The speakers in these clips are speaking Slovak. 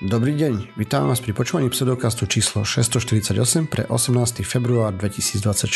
Dobrý deň, vítam vás pri počúvaní pseudokastu číslo 648 pre 18. február 2024.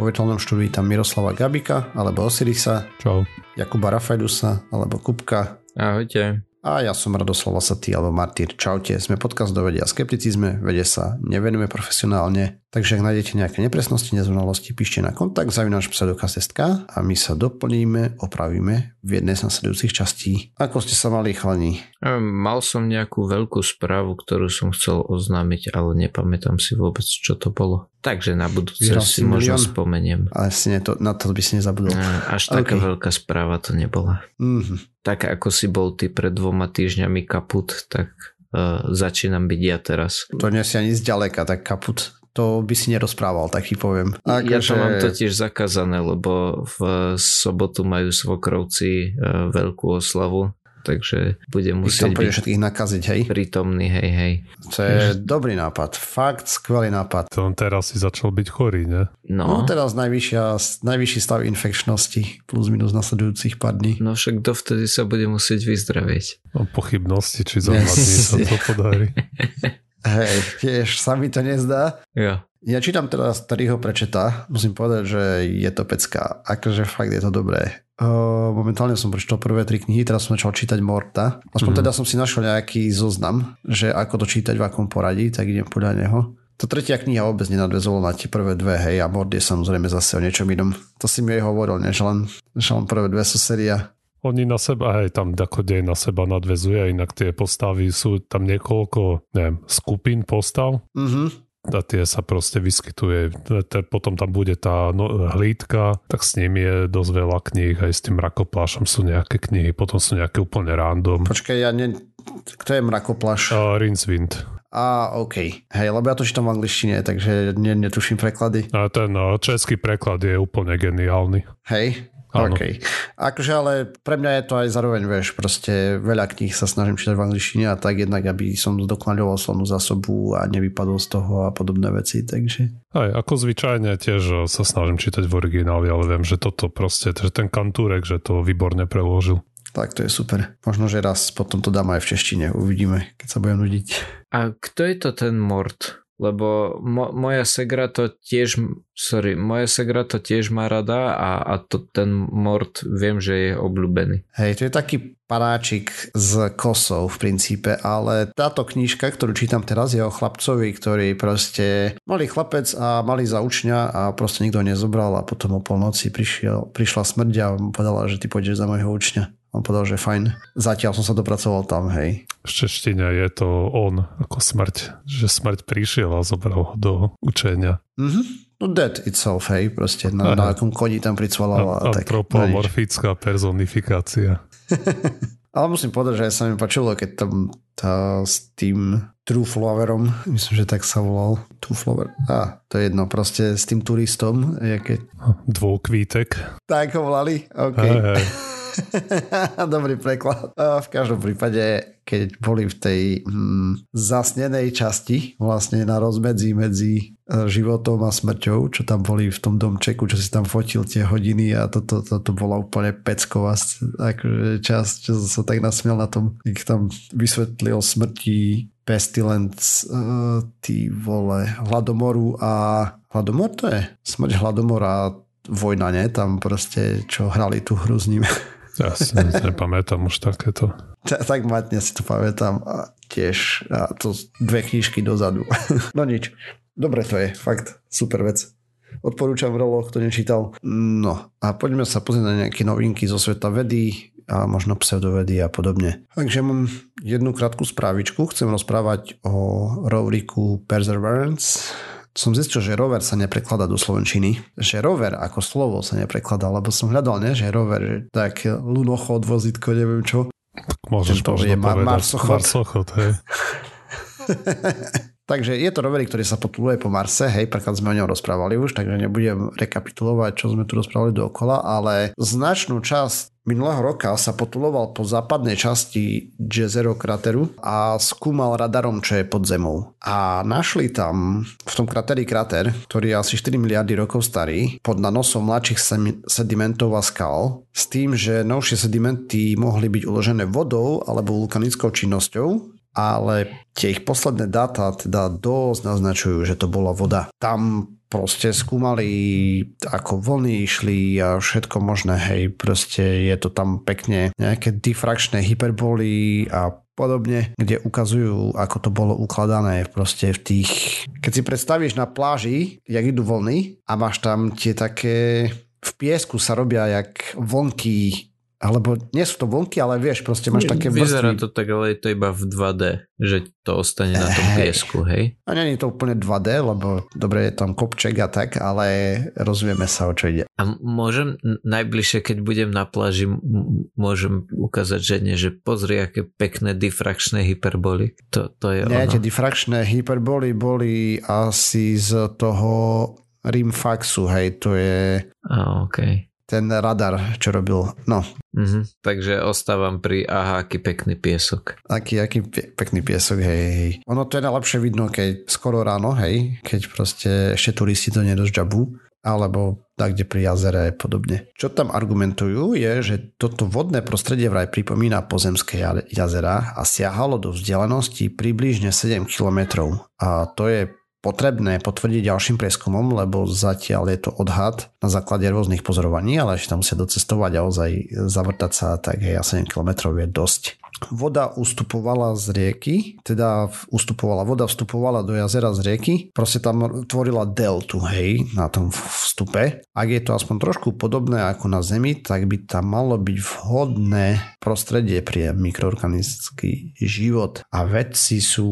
Vo virtuálnom štúdiu vítam Miroslava Gabika alebo Osirisa. Čau. Jakuba Rafajdusa alebo Kupka. Ahojte. A ja som Radoslav Lasatý alebo Martyr. Čaute, sme podcast do vedia a skepticizme, vede sa nevenujeme profesionálne, takže ak nájdete nejaké nepresnosti, nezrovnalosti, píšte na kontakt zavináč pseudokast.sk a my sa doplníme, opravíme v jednej z nasledujúcich častí. Ako ste sa mali chlani? Mal som nejakú veľkú správu, ktorú som chcel oznámiť, ale nepamätám si vôbec, čo to bolo. Takže na budúce Vyhral si možno milión? spomeniem. Ale si ne, to, na to by si nezabudol. A, Až taká OK. veľká správa to nebola. Mhm. Tak ako si bol ty pred dvoma týždňami kaput, tak uh, začínam byť ja teraz. To nie si ani zďaleka, tak kaput. To by si nerozprával, tak ti poviem. Ja to Akože- mám totiž zakázané, lebo v sobotu majú svokrovci uh, veľkú oslavu, takže budem musieť byť všetkých nakaziť, hej? prítomný, hej, hej. To je dobrý nápad. Fakt skvelý nápad. To on teraz si začal byť chorý, ne? No, No, teraz najvyššia, najvyšší stav infekčnosti plus minus nasledujúcich pár dní. no však dovtedy sa bude musieť vyzdravieť. Mám pochybnosti, či za dva dní sa to podarí. Hej, tiež sa mi to nezdá. Jo. Ja čítam teraz, ktorý ho prečetá. Musím povedať, že je to pecka. Akože fakt je to dobré. Uh, momentálne som prečítal prvé tri knihy, teraz som začal čítať Morta. Aspoň Mhm. teda som si našiel nejaký zoznam, že ako to čítať v akom poradí, tak idem podľa neho. To tretia kniha vôbec nenadvezovala na tie prvé dve, hej, a Mord je samozrejme zase o niečom inom. To si mi aj hovoril, ne, že len, že len prvé dve sú séria. Oni na seba, hej, tam ako dej na seba nadvezuje, inak tie postavy sú tam niekoľko, neviem, skupín postav Mhm. a tie sa proste vyskytuje. Potom tam bude tá no, hlídka, tak s ním je dosť veľa kníh, aj s tým rakoplášom sú nejaké knihy, potom sú nejaké úplne random. Počkaj, ja ne... Kto je mrakoplaš? A Rincewind. Á, OK. Hej, lebo ja to čítam v angličtine, takže ne, netuším preklady. A ten a český preklad je úplne geniálny. Hej? Áno. OK. Akože ale pre mňa je to aj zároveň, vieš, proste veľa kníh sa snažím čítať v angličtine a tak jednak, aby som zdokonaľoval slovnú zásobu a nevypadol z toho a podobné veci, takže... Aj, ako zvyčajne tiež e, sa snažím čítať v origináli, ale viem, že toto proste, že ten kantúrek, že to výborne preložil. Tak to je super. Možno, že raz potom to dám aj v češtine. Uvidíme, keď sa budem nudiť. A kto je to ten Mort? Lebo mo- moja segra to tiež, sorry, moja segra to tiež má rada a, a to ten Mort viem, že je obľúbený. Hej, to je taký paráčik z kosou v princípe, ale táto knižka, ktorú čítam teraz, je o chlapcovi, ktorý proste malý chlapec a malý za učňa a proste nikto nezobral a potom o polnoci prišiel, prišla smrť a povedala, že ty pôjdeš za môjho učňa. On povedal, že fajn. Zatiaľ som sa dopracoval tam, hej. V češtine je to on ako smrť, že smrť prišiel a zobral ho do učenia. Mhm. No dead itself, hej, proste na, na akom koni tam pricvalal a, A, tak. antropomorfická personifikácia. Ale musím povedať, že aj sa mi páčilo, keď tam tá, s tým Trueflowerom, myslím, že tak sa volal, Trueflower, a to je jedno, proste s tým turistom, jaké... Dvojkvítek. Tak ho volali? OK. Hej, hej. Dobrý preklad. V každom prípade, keď boli v tej hm, zasnenej časti, vlastne na rozmedzi medzi e, životom a smrťou, čo tam boli v tom domčeku, čo si tam fotil tie hodiny a toto to, to, to bola úplne pecková akože časť, čo som tak nasmiel na tom, keď tam vysvetlil smrti Pestilence, uh, ty vole, hladomoru a hladomor to je? Smrť hladomora a vojna, ne? Tam proste, čo hrali tú hru s ním. Ja si nepamätám už takéto. Ta- tak matne si to pamätám a tiež a to dve knižky dozadu. no nič. Dobre to je, fakt super vec. Odporúčam rolo, kto nečítal. No a poďme sa pozrieť na nejaké novinky zo sveta vedy a možno pseudovedy a podobne. Takže mám jednu krátku správičku. Chcem rozprávať o rovriku Perseverance. Som zistil, že rover sa neprekladá do slovenčiny. Že rover ako slovo sa neprekladá, lebo som hľadal, ne, že rover, tak lunochod, vozítko, neviem čo. Tak môžeš To možno je povedať. Marsochod. Marsochod, hej. Takže je to rovery, ktorý sa potuluje po Marse, hej, preklad sme o ňom rozprávali už, takže nebudem rekapitulovať, čo sme tu rozprávali dookola, ale značnú časť minulého roka sa potuloval po západnej časti Jezero krateru a skúmal radarom, čo je pod zemou. A našli tam v tom krateri krater, ktorý je asi 4 miliardy rokov starý, pod nanosom mladších sedimentov a skal, s tým, že novšie sedimenty mohli byť uložené vodou alebo vulkanickou činnosťou, ale tie ich posledné dáta teda dosť naznačujú, že to bola voda. Tam proste skúmali, ako vlny išli a všetko možné, hej, proste je to tam pekne nejaké difrakčné hyperboly a podobne, kde ukazujú, ako to bolo ukladané proste v tých... Keď si predstavíš na pláži, jak idú vlny a máš tam tie také... V piesku sa robia jak vlnky alebo nie sú to vlnky, ale vieš, proste máš také vrstvy. Vyzerá to tak, ale je to iba v 2D, že to ostane na tom piesku, hej? A nie je to úplne 2D, lebo dobre je tam kopček a tak, ale rozumieme sa, o čo ide. A môžem najbližšie, keď budem na pláži, môžem ukázať žene, že pozri, aké pekné difrakčné hyperboly. To, to je nie, ono. tie difrakčné hyperboly boli asi z toho Rimfaxu, hej, to je... A, okay ten radar, čo robil. No. Mm-hmm. Takže ostávam pri aha, aký pekný piesok. Aký, aký pekný piesok, hej, hej. Ono to je najlepšie vidno, keď skoro ráno, hej, keď proste ešte turisti to nedosťabú, alebo tak, kde pri jazere a podobne. Čo tam argumentujú je, že toto vodné prostredie vraj pripomína pozemské jazera a siahalo do vzdialenosti približne 7 km. A to je potrebné potvrdiť ďalším prieskumom, lebo zatiaľ je to odhad na základe rôznych pozorovaní, ale ešte tam musia docestovať a ozaj zavrtať sa, tak hej, 7 km je dosť. Voda ustupovala z rieky, teda ustupovala, voda vstupovala do jazera z rieky, proste tam tvorila deltu, hej, na tom vstupe. Ak je to aspoň trošku podobné ako na Zemi, tak by tam malo byť vhodné prostredie pre mikroorganický život. A vedci sú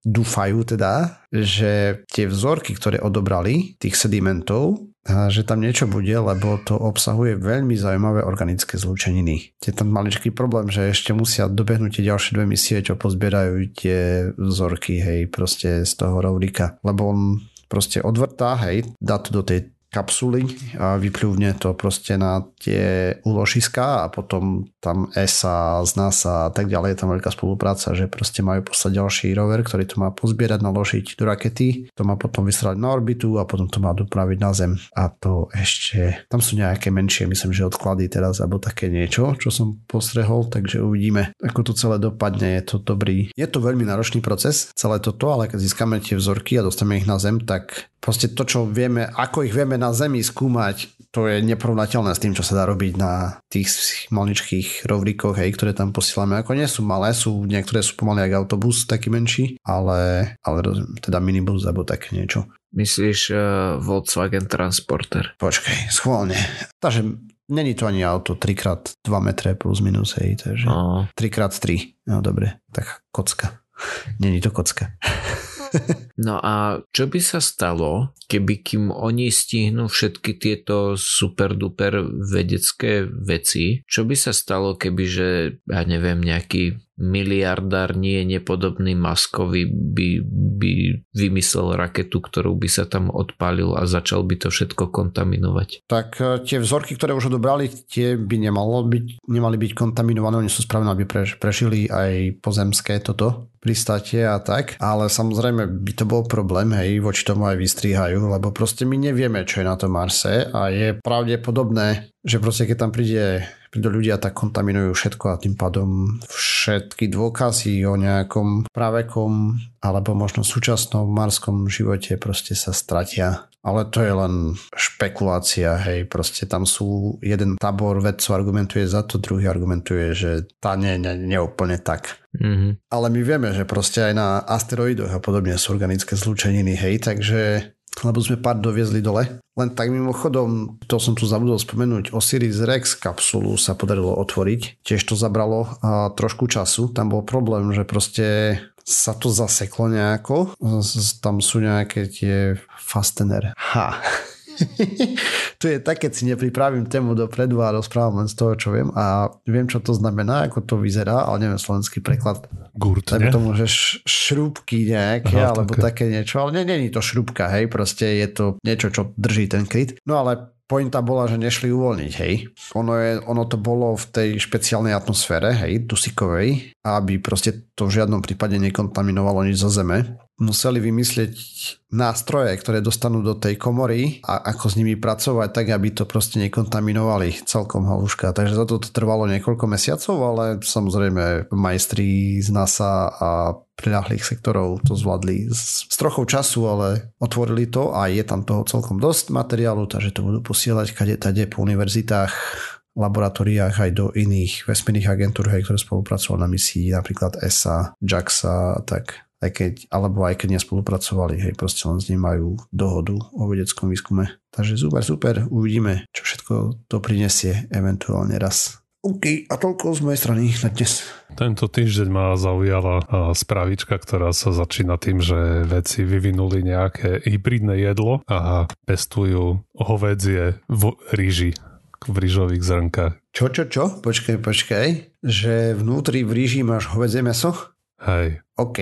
dúfajú teda, že tie vzorky, ktoré odobrali, tých sedimentov, že tam niečo bude, lebo to obsahuje veľmi zaujímavé organické zlúčeniny. Je tam maličký problém, že ešte musia dobehnúť tie ďalšie dve misie, čo pozbierajú tie vzorky, hej, proste z toho rovníka. Lebo on proste odvrtá, hej, dá to do tej kapsuly a vypľúvne to proste na tie úložiska a potom tam ESA z NASA a tak ďalej, je tam veľká spolupráca, že proste majú poslať ďalší rover, ktorý to má pozbierať, naložiť do rakety, to má potom vystrať na orbitu a potom to má dopraviť na Zem a to ešte, tam sú nejaké menšie, myslím, že odklady teraz alebo také niečo, čo som postrehol, takže uvidíme, ako to celé dopadne, je to dobrý. Je to veľmi náročný proces, celé toto, ale keď získame tie vzorky a dostaneme ich na Zem, tak proste to, čo vieme, ako ich vieme na Zemi skúmať, to je neporovnateľné s tým, čo sa dá robiť na tých maličkých rovríkoch, hej, ktoré tam posielame. Ako nie sú malé, sú, niektoré sú pomaly ako autobus, taký menší, ale, ale teda minibus alebo také niečo. Myslíš uh, Volkswagen Transporter? Počkej, schválne. Takže není to ani auto 3x2 metre plus minus, hej, takže oh. 3x3. No dobre, tak kocka. Není to kocka. No a čo by sa stalo, keby kým oni stihnú všetky tieto super duper vedecké veci, čo by sa stalo, keby že, ja neviem, nejaký miliardár nie nepodobný Maskovi by, by vymyslel raketu, ktorú by sa tam odpálil a začal by to všetko kontaminovať. Tak e, tie vzorky, ktoré už odobrali, tie by nemalo byť, nemali byť kontaminované, oni sú spravené, aby prežili aj pozemské toto pristátie a tak, ale samozrejme by to bol problém, hej, voči tomu aj vystrihajú, lebo proste my nevieme, čo je na tom Marse a je pravdepodobné, že proste keď tam príde prídu ľudia, tak kontaminujú všetko a tým pádom všetky dôkazy o nejakom pravekom alebo možno súčasnom marskom živote proste sa stratia. Ale to je len špekulácia, hej, proste tam sú, jeden tábor vedcov argumentuje za to, druhý argumentuje, že tá nie, nie, nie úplne tak. Mm-hmm. Ale my vieme, že proste aj na asteroidoch a podobne sú organické zlúčeniny, hej, takže lebo sme pár doviezli dole. Len tak mimochodom, to som tu zabudol spomenúť, Osiris Rex kapsulu sa podarilo otvoriť. Tiež to zabralo a, trošku času. Tam bol problém, že proste sa to zaseklo nejako. Tam sú nejaké tie fastener. Ha. To je tak, keď si nepripravím tému dopredu a rozprávam len z toho, čo viem a viem, čo to znamená, ako to vyzerá, ale neviem slovenský preklad. Gurt, Dajme tomu, že šrúbky nejaké, Aha, alebo také. také niečo, ale nie, nie je to šrúbka, hej, proste je to niečo, čo drží ten kryt. No ale pointa bola, že nešli uvoľniť, hej. Ono, je, ono to bolo v tej špeciálnej atmosfére, hej, dusíkovej, aby proste to v žiadnom prípade nekontaminovalo nič zo zeme. Museli vymyslieť nástroje, ktoré dostanú do tej komory a ako s nimi pracovať tak, aby to proste nekontaminovali celkom haluška. Takže za to to trvalo niekoľko mesiacov, ale samozrejme majstri z NASA a priľahlých sektorov to zvládli s, s trochou času, ale otvorili to a je tam toho celkom dosť materiálu, takže to budú posielať kade tade po univerzitách laboratóriách aj do iných vesmírnych agentúr, ktoré spolupracujú na misii, napríklad ESA, JAXA a tak aj keď, alebo aj keď nespolupracovali, hej, proste len s ním majú dohodu o vedeckom výskume. Takže super, super, uvidíme, čo všetko to prinesie eventuálne raz. OK, a toľko z mojej strany na dnes. Tento týždeň ma zaujala spravička, ktorá sa začína tým, že vedci vyvinuli nejaké hybridné jedlo a pestujú hovedzie v ríži, v rýžových zrnkách. Čo, čo, čo? Počkaj, počkaj. Že vnútri v ríži máš hovedzie meso? Hej. OK,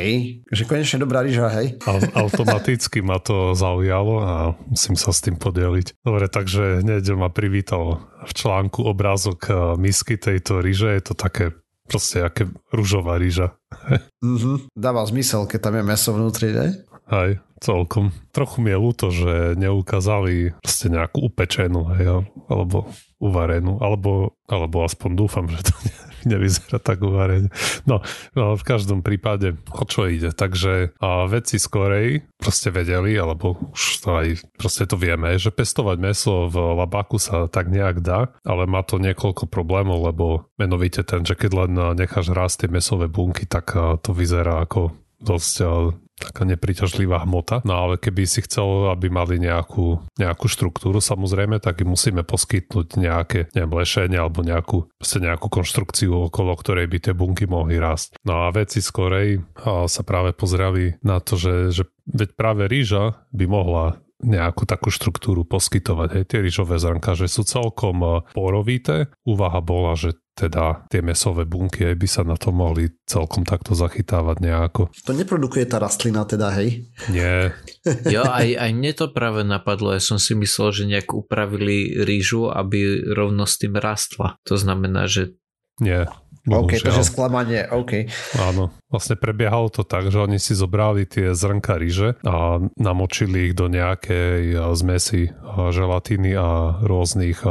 že konečne dobrá rýža, hej? Automaticky ma to zaujalo a musím sa s tým podeliť. Dobre, takže hneď ma privítal v článku obrázok eh, misky tejto rýže. Je to také proste aké rúžová rýža. mm-hmm. Dáva zmysel, keď tam je meso vnútri, ne? Hej, celkom. Trochu mi je ľúto, že neukázali proste nejakú upečenú, hej, alebo uvarenú, alebo, alebo aspoň dúfam, že to nevyzerá tak uvarene. No, no, v každom prípade o čo ide. Takže a vedci z Korei proste vedeli, alebo už to aj proste to vieme, že pestovať meso v labáku sa tak nejak dá, ale má to niekoľko problémov, lebo menovite ten, že keď len necháš rásť tie mesové bunky, tak to vyzerá ako dosť taká nepriťažlivá hmota. No ale keby si chcel, aby mali nejakú, nejakú štruktúru, samozrejme, tak im musíme poskytnúť nejaké neviem, lešenie alebo nejakú, nejakú konštrukciu, okolo ktorej by tie bunky mohli rásť. No a veci skorej sa práve pozreli na to, že, že veď práve rýža by mohla nejakú takú štruktúru poskytovať. Hej, tie rýžové zrnka, že sú celkom porovité. Úvaha bola, že teda tie mesové bunky aj by sa na to mohli celkom takto zachytávať nejako. To neprodukuje tá rastlina teda, hej? Nie. jo, aj, aj mne to práve napadlo, ja som si myslel, že nejak upravili rýžu, aby rovno s tým rastla. To znamená, že nie. Bohužiaľ. OK, takže sklamanie, OK. Áno, vlastne prebiehalo to tak, že oni si zobrali tie zrnka ríže a namočili ich do nejakej zmesi želatíny a rôznych,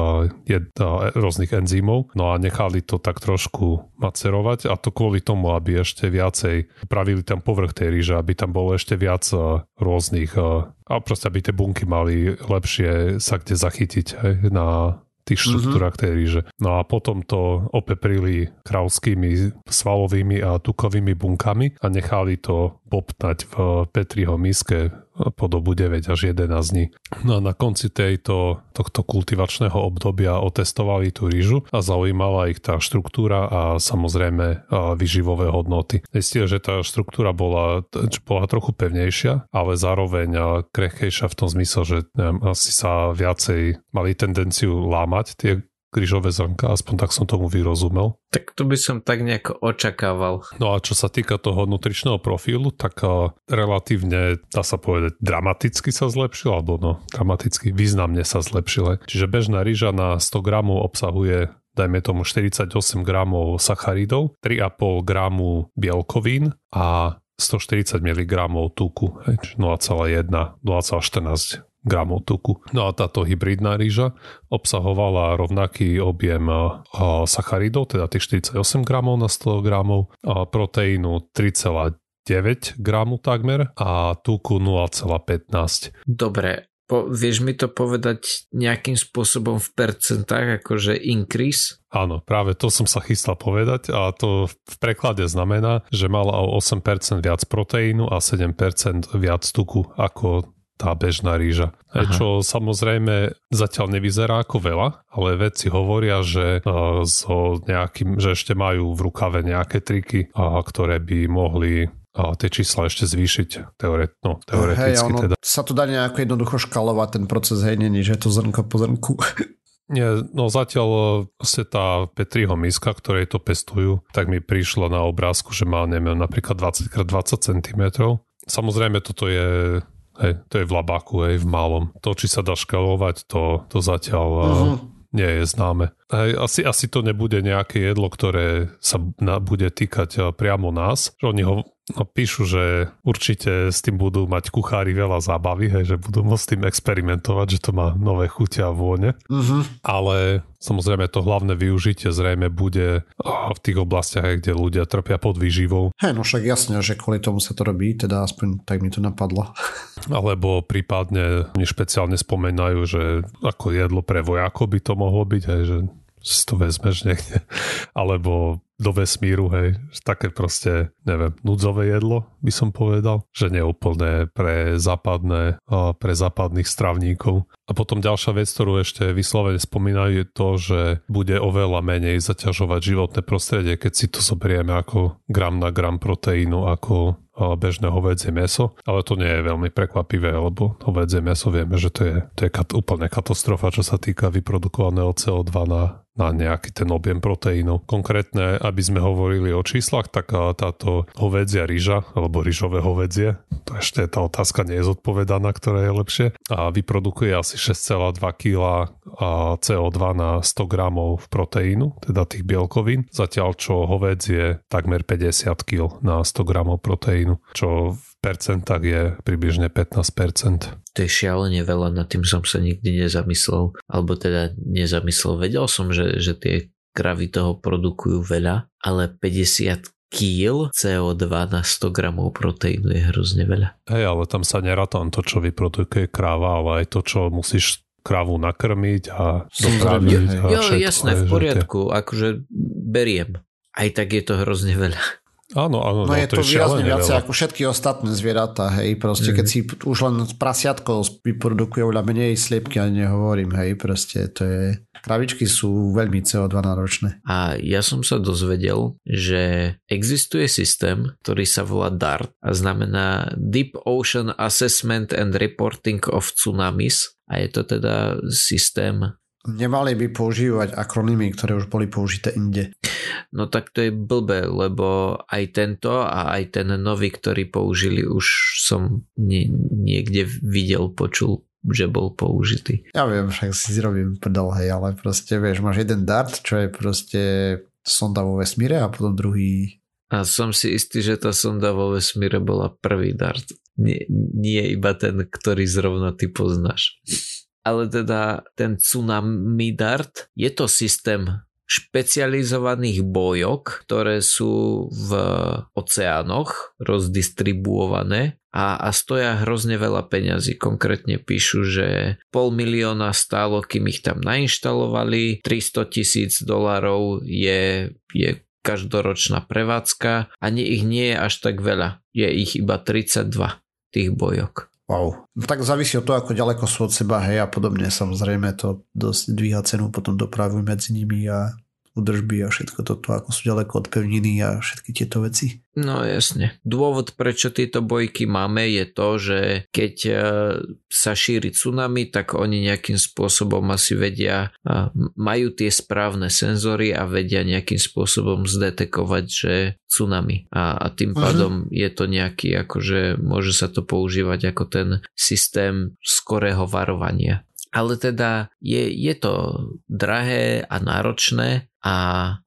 jed, a rôznych enzymov. No a nechali to tak trošku macerovať a to kvôli tomu, aby ešte viacej pravili tam povrch tej ríže, aby tam bolo ešte viac rôznych a proste aby tie bunky mali lepšie sa kde zachytiť hej, na tých štruktúrach mm-hmm. tej ríže. No a potom to opeprili kravskými svalovými a tukovými bunkami a nechali to poptať v Petriho miske po dobu 9 až 11 dní. No a na konci tejto, tohto kultivačného obdobia otestovali tú rýžu a zaujímala ich tá štruktúra a samozrejme vyživové hodnoty. Zistili, že tá štruktúra bola, bola trochu pevnejšia, ale zároveň krehkejšia v tom zmysle, že neviem, asi sa viacej mali tendenciu lámať tie krížové zrnka, aspoň tak som tomu vyrozumel. Tak to by som tak nejako očakával. No a čo sa týka toho nutričného profilu, tak relatívne, dá sa povedať, dramaticky sa zlepšil, alebo no, dramaticky významne sa zlepšil. Čiže bežná rýža na 100 gramov obsahuje dajme tomu 48 gramov sacharidov, 3,5 gramu bielkovín a 140 mg tuku, 0,1, 0,14 gramov tuku. No a táto hybridná rýža obsahovala rovnaký objem sacharidov, teda tých 48 gramov na 100 gramov, a proteínu 3,9 gramu takmer a tuku 0,15. Dobre, po, vieš mi to povedať nejakým spôsobom v percentách, akože increase? Áno, práve to som sa chystal povedať a to v preklade znamená, že mala o 8% viac proteínu a 7% viac tuku ako tá bežná rýža. Aha. Čo samozrejme zatiaľ nevyzerá ako veľa, ale vedci hovoria, že, uh, so nejakým, že ešte majú v rukave nejaké triky, ktoré by mohli a tie čísla ešte zvýšiť teoret, no, teoreticky. Hej, ono teda. sa to dá nejako jednoducho škalovať ten proces, hej, není, že je to zrnko po zrnku. Nie, no zatiaľ vlastne tá Petriho miska, ktorej to pestujú, tak mi prišlo na obrázku, že má, neviem, napríklad 20x20 cm. Samozrejme, toto je Hej, to je v labáku, hej, v malom. To, či sa dá škalovať, to, to zatiaľ uh-huh. nie je známe. Hej, asi, asi to nebude nejaké jedlo, ktoré sa na, bude týkať priamo nás. Oni ho No píšu, že určite s tým budú mať kuchári veľa zábavy, hej, že budú môcť s tým experimentovať, že to má nové chute a vône. Uh-huh. Ale samozrejme to hlavné využitie zrejme bude v tých oblastiach, kde ľudia trpia pod výživou. Hej, no však jasne, že kvôli tomu sa to robí, teda aspoň tak mi to napadlo. Alebo prípadne oni špeciálne spomenajú, že ako jedlo pre vojakov by to mohlo byť, hej, že si to vezmeš niekde, alebo do vesmíru, hej, také proste, neviem, núdzové jedlo, by som povedal, že neúplné pre západné, pre západných stravníkov. A potom ďalšia vec, ktorú ešte vyslovene spomínajú, je to, že bude oveľa menej zaťažovať životné prostredie, keď si to zoberieme ako gram na gram proteínu, ako bežné hovedzie meso, ale to nie je veľmi prekvapivé, lebo hovedzie meso vieme, že to je, to je kat, úplne katastrofa, čo sa týka vyprodukovaného CO2 na, na nejaký ten objem proteínov. Konkrétne, aby sme hovorili o číslach, tak táto hovedzia ryža, alebo ryžové hovedzie, to ešte tá otázka nie je zodpovedaná, ktorá je lepšie, a vyprodukuje asi 6,2 kg CO2 na 100 gramov proteínu, teda tých bielkovín, zatiaľ čo hovedzie takmer 50 kg na 100 gramov proteínu, čo v percentách je približne 15%. To je šialene veľa, nad tým som sa nikdy nezamyslel, alebo teda nezamyslel. Vedel som, že, že tie kravy toho produkujú veľa, ale 50 kýl CO2 na 100 gramov proteínu je hrozne veľa. Hej, ale tam sa neráta to, čo vyprodukuje kráva, ale aj to, čo musíš krávu nakrmiť a dopraviť. Jo, jo jasné, v poriadku, akože beriem. Aj tak je to hrozne veľa. Áno, áno. No, no je to, to výrazne viacej ako všetky ostatné zvieratá, hej, proste, mm. keď si už len prasiatko vyprodukuje oľa menej sliepky, ani nehovorím, hej, proste to je... Kravičky sú veľmi CO2 náročné. A ja som sa dozvedel, že existuje systém, ktorý sa volá DART a znamená Deep Ocean Assessment and Reporting of Tsunamis a je to teda systém Nemali by používať akronymy, ktoré už boli použité inde. No tak to je blbé, lebo aj tento a aj ten nový, ktorý použili, už som nie, niekde videl, počul, že bol použitý. Ja viem, však si zrobím prdel, hej, ale proste vieš, máš jeden dart, čo je proste sonda vo vesmíre a potom druhý a som si istý, že tá sonda vo vesmíre bola prvý dart. Nie, nie iba ten, ktorý zrovna ty poznáš ale teda ten Tsunami Dart je to systém špecializovaných bojok, ktoré sú v oceánoch rozdistribuované a, a stoja hrozne veľa peňazí. Konkrétne píšu, že pol milióna stálo, kým ich tam nainštalovali, 300 tisíc dolarov je, je každoročná prevádzka a nie, ich nie je až tak veľa. Je ich iba 32 tých bojok. Wow. No tak závisí od toho, ako ďaleko sú od seba, hej, a podobne. Samozrejme to dosť dvíha cenu potom dopravu medzi nimi a udržby a všetko toto, ako sú ďaleko od pevniny a všetky tieto veci. No jasne. Dôvod, prečo tieto bojky máme, je to, že keď e, sa šíri tsunami, tak oni nejakým spôsobom asi vedia, majú tie správne senzory a vedia nejakým spôsobom zdetekovať, že tsunami. A, a tým pádom uh-huh. je to nejaký, akože môže sa to používať ako ten systém skorého varovania. Ale teda je, je to drahé a náročné a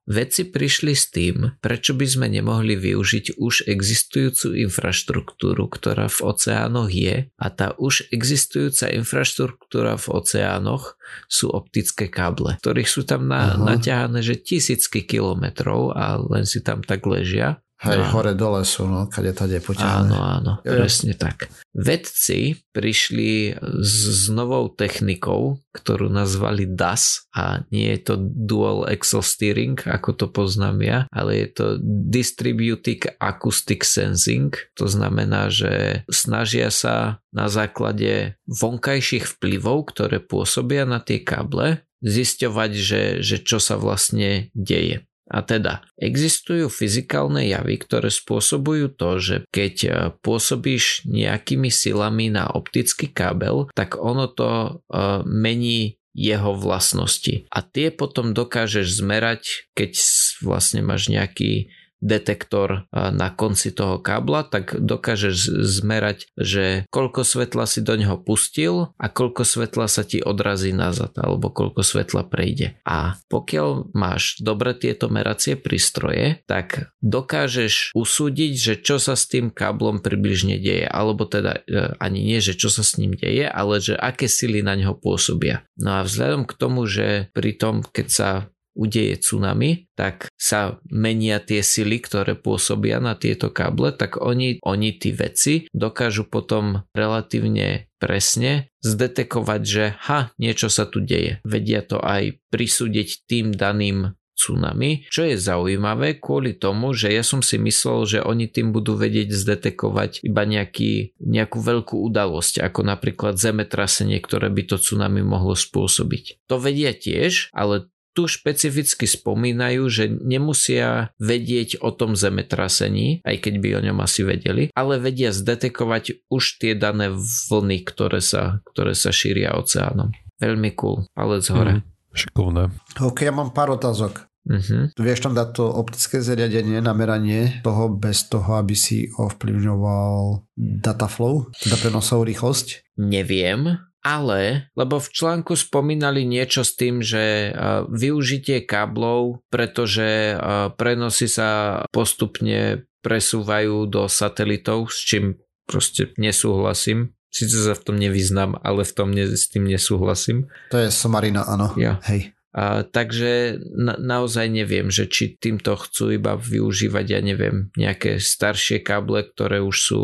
vedci prišli s tým, prečo by sme nemohli využiť už existujúcu infraštruktúru, ktorá v oceánoch je. A tá už existujúca infraštruktúra v oceánoch sú optické káble, ktorých sú tam na, naťahané že tisícky kilometrov a len si tam tak ležia Hej, no. hore dole sú, no, kade tade potiahne. Áno, áno, jo, presne tak. Vedci prišli s, s novou technikou, ktorú nazvali DAS a nie je to Dual Axle Steering, ako to poznám ja, ale je to Distributed Acoustic Sensing. To znamená, že snažia sa na základe vonkajších vplyvov, ktoré pôsobia na tie káble, zisťovať, že, že čo sa vlastne deje. A teda existujú fyzikálne javy, ktoré spôsobujú to, že keď e, pôsobíš nejakými silami na optický kábel, tak ono to uh, mení jeho vlastnosti. A tie potom dokážeš zmerať, keď vlastne máš nejaký detektor na konci toho kábla, tak dokážeš zmerať, že koľko svetla si do neho pustil a koľko svetla sa ti odrazí nazad alebo koľko svetla prejde. A pokiaľ máš dobre tieto meracie prístroje, tak dokážeš usúdiť, že čo sa s tým káblom približne deje, alebo teda e, ani nie, že čo sa s ním deje, ale že aké sily na neho pôsobia. No a vzhľadom k tomu, že pri tom, keď sa udeje tsunami, tak sa menia tie sily, ktoré pôsobia na tieto káble, tak oni, oni tí veci dokážu potom relatívne presne zdetekovať, že ha, niečo sa tu deje. Vedia to aj prisúdiť tým daným tsunami, čo je zaujímavé kvôli tomu, že ja som si myslel, že oni tým budú vedieť zdetekovať iba nejaký, nejakú veľkú udalosť, ako napríklad zemetrasenie, ktoré by to tsunami mohlo spôsobiť. To vedia tiež, ale tu špecificky spomínajú, že nemusia vedieť o tom zemetrasení, aj keď by o ňom asi vedeli, ale vedia zdetekovať už tie dané vlny, ktoré sa, ktoré sa šíria oceánom. Veľmi cool, palec hore. Mm, šikovné. OK, ja mám pár otázok. Uh-huh. Vieš tam dať to optické zariadenie na meranie toho bez toho, aby si ovplyvňoval dataflow, teda prenosovú rýchlosť? Neviem, ale, lebo v článku spomínali niečo s tým, že využitie káblov, pretože prenosy sa postupne presúvajú do satelitov, s čím proste nesúhlasím. Sice sa v tom nevyznam, ale v tom ne, s tým nesúhlasím. To je somarina, áno. Ja. Hej. A, takže na, naozaj neviem, že či týmto chcú iba využívať, ja neviem, nejaké staršie káble, ktoré už sú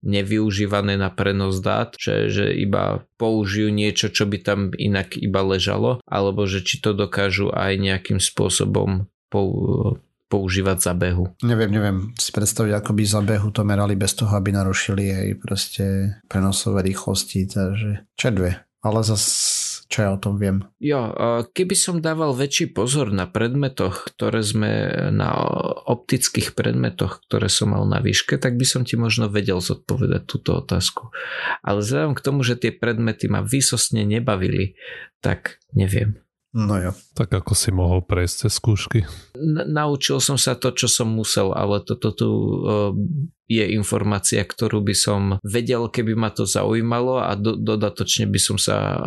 nevyužívané na prenos dát, že, že iba použijú niečo, čo by tam inak iba ležalo, alebo že či to dokážu aj nejakým spôsobom pou, používať za behu. Neviem, neviem si predstaviť, ako by za behu to merali bez toho, aby narušili aj proste prenosové rýchlosti, takže čo dve. Ale zase čo ja o tom viem. Jo, keby som dával väčší pozor na predmetoch, ktoré sme na optických predmetoch, ktoré som mal na výške, tak by som ti možno vedel zodpovedať túto otázku. Ale vzhľadom k tomu, že tie predmety ma vysosne nebavili, tak neviem. No jo. Tak ako si mohol prejsť cez skúšky? naučil som sa to, čo som musel, ale toto tu uh, je informácia, ktorú by som vedel, keby ma to zaujímalo a do, dodatočne by som sa uh,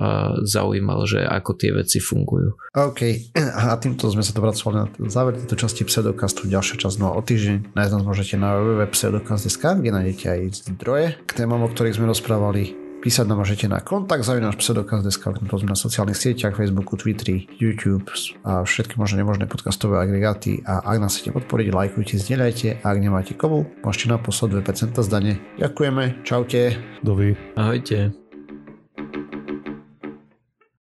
zaujímal, že ako tie veci fungujú. OK, a týmto sme sa dopracovali na záver tejto časti pseudokastu. Ďalšia časť no o týždeň. Nájsť nás môžete na www.pseudokast.sk, kde nájdete aj zdroje k témam, o ktorých sme rozprávali Písať nám môžete na kontakt zavináš pseudokaz.sk, na sociálnych sieťach, Facebooku, Twitteri, YouTube a všetky možné nemožné podcastové agregáty a ak nás chcete podporiť, lajkujte, zdieľajte a ak nemáte komu, môžete nám poslať 2% zdanie. Ďakujeme, čaute. Dovi. Ahojte.